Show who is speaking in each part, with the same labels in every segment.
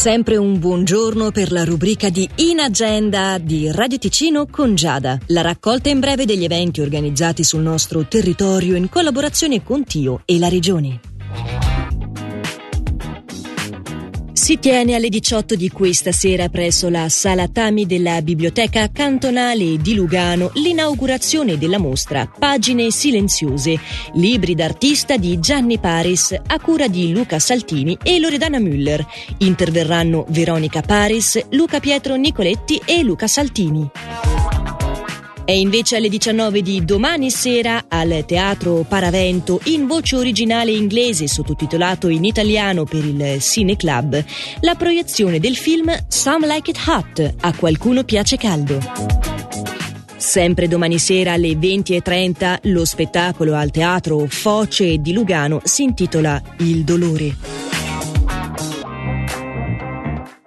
Speaker 1: sempre un buongiorno per la rubrica di In Agenda di Radio Ticino con Giada, la raccolta in breve degli eventi organizzati sul nostro territorio in collaborazione con Tio e la Regione. Si tiene alle 18 di questa sera presso la Sala Tami della Biblioteca Cantonale di Lugano l'inaugurazione della mostra Pagine silenziose, libri d'artista di Gianni Paris a cura di Luca Saltini e Loredana Müller. Interverranno Veronica Paris, Luca Pietro Nicoletti e Luca Saltini. E invece alle 19 di domani sera al Teatro Paravento in voce originale inglese sottotitolato in italiano per il Cine Club la proiezione del film Some Like It Hot, a qualcuno piace caldo. Sempre domani sera alle 20.30 lo spettacolo al Teatro Foce di Lugano si intitola Il dolore.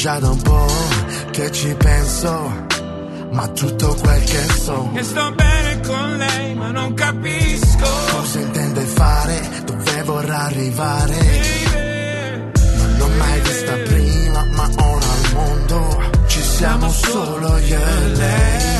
Speaker 2: Già da un po' che ci penso, ma tutto quel che so.
Speaker 3: Che sto bene con lei, ma non capisco
Speaker 2: cosa intende fare, dove vorrà arrivare. Non l'ho mai vista prima, ma ora al mondo ci siamo solo io e lei.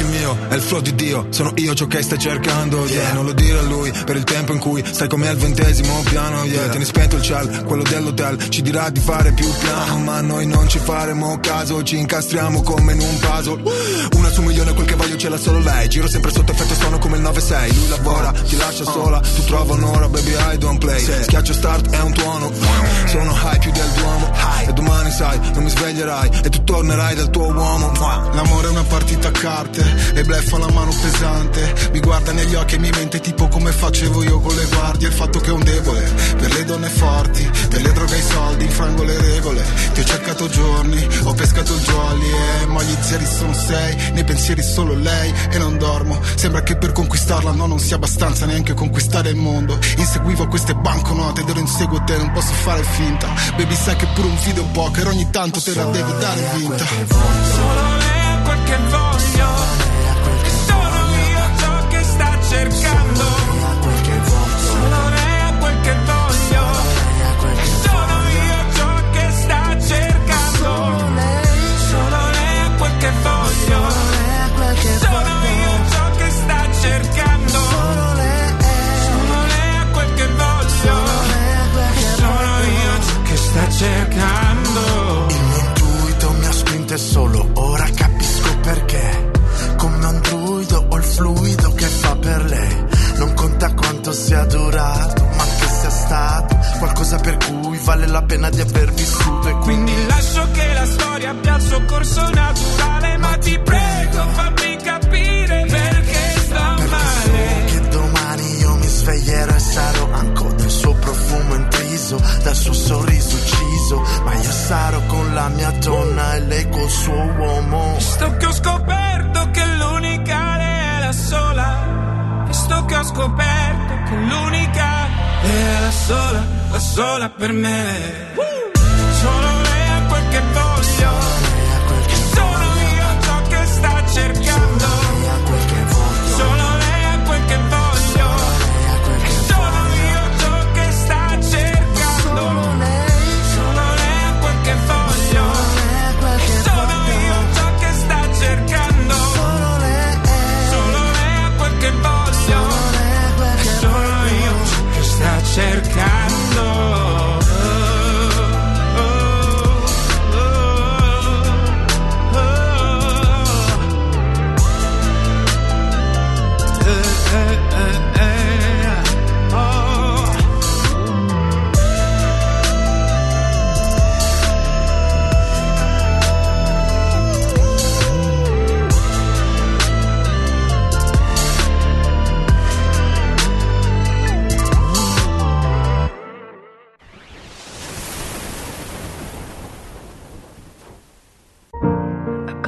Speaker 2: è
Speaker 4: il flow di Dio, sono io ciò che stai cercando, yeah. Non lo dire a lui, per il tempo in cui stai come al ventesimo piano, yeah. Tieni spento il ciel, quello dell'hotel, ci dirà di fare più piano, ma noi non ci faremo caso, ci incastriamo come in un puzzle. Una su un milione quel che voglio ce l'ha solo lei, giro sempre sotto effetto suono come il 9-6, lui lavora, ti lascia sola, tu trova un'ora, baby I don't play, schiaccio start è un tuono, sono high più del Duomo, e domani sai, non mi sveglierai, e tu tornerai dal tuo uomo.
Speaker 5: L'amore è una partita a carte, e bleffa la mano pesante. Mi guarda negli occhi e mi mente tipo come facevo io con le guardie. Il fatto che è un debole per le donne forti Per le droghe e i soldi infrango le regole. Ti ho cercato giorni, ho pescato il jolly eh, Ma gli zeri sono sei, nei pensieri solo lei E non dormo, sembra che per conquistarla no non sia abbastanza neanche conquistare il mondo. Inseguivo queste banconote ed ero inseguo te, non posso fare finta. Baby sai che pure un video poker ogni tanto te la devo dare vinta
Speaker 2: mi ha spinto e solo ora capisco perché. Come un druido ho il fluido che fa per lei. Non conta quanto sia durato, ma che sia stato qualcosa per cui vale la pena di aver vissuto. E
Speaker 3: quindi, quindi lascio che la storia abbia il suo corso naturale, ma ti prego fammi
Speaker 2: ucciso dal suo sorriso ucciso. Ma io sarò con la mia donna e lei col suo uomo.
Speaker 3: Visto che ho scoperto che l'unica è la sola. Visto che ho scoperto che l'unica è la sola la sola per
Speaker 6: me.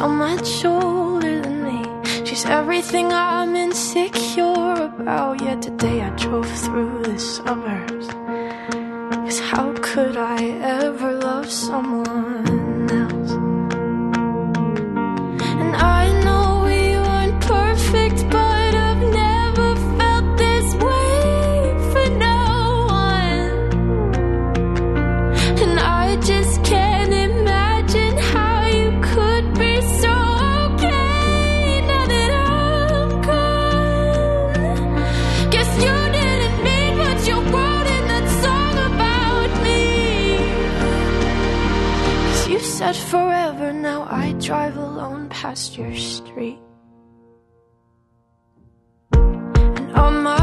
Speaker 6: So much older than me. She's everything I'm insecure about. Yet today I drove through the suburbs. Drive alone past your street. And on my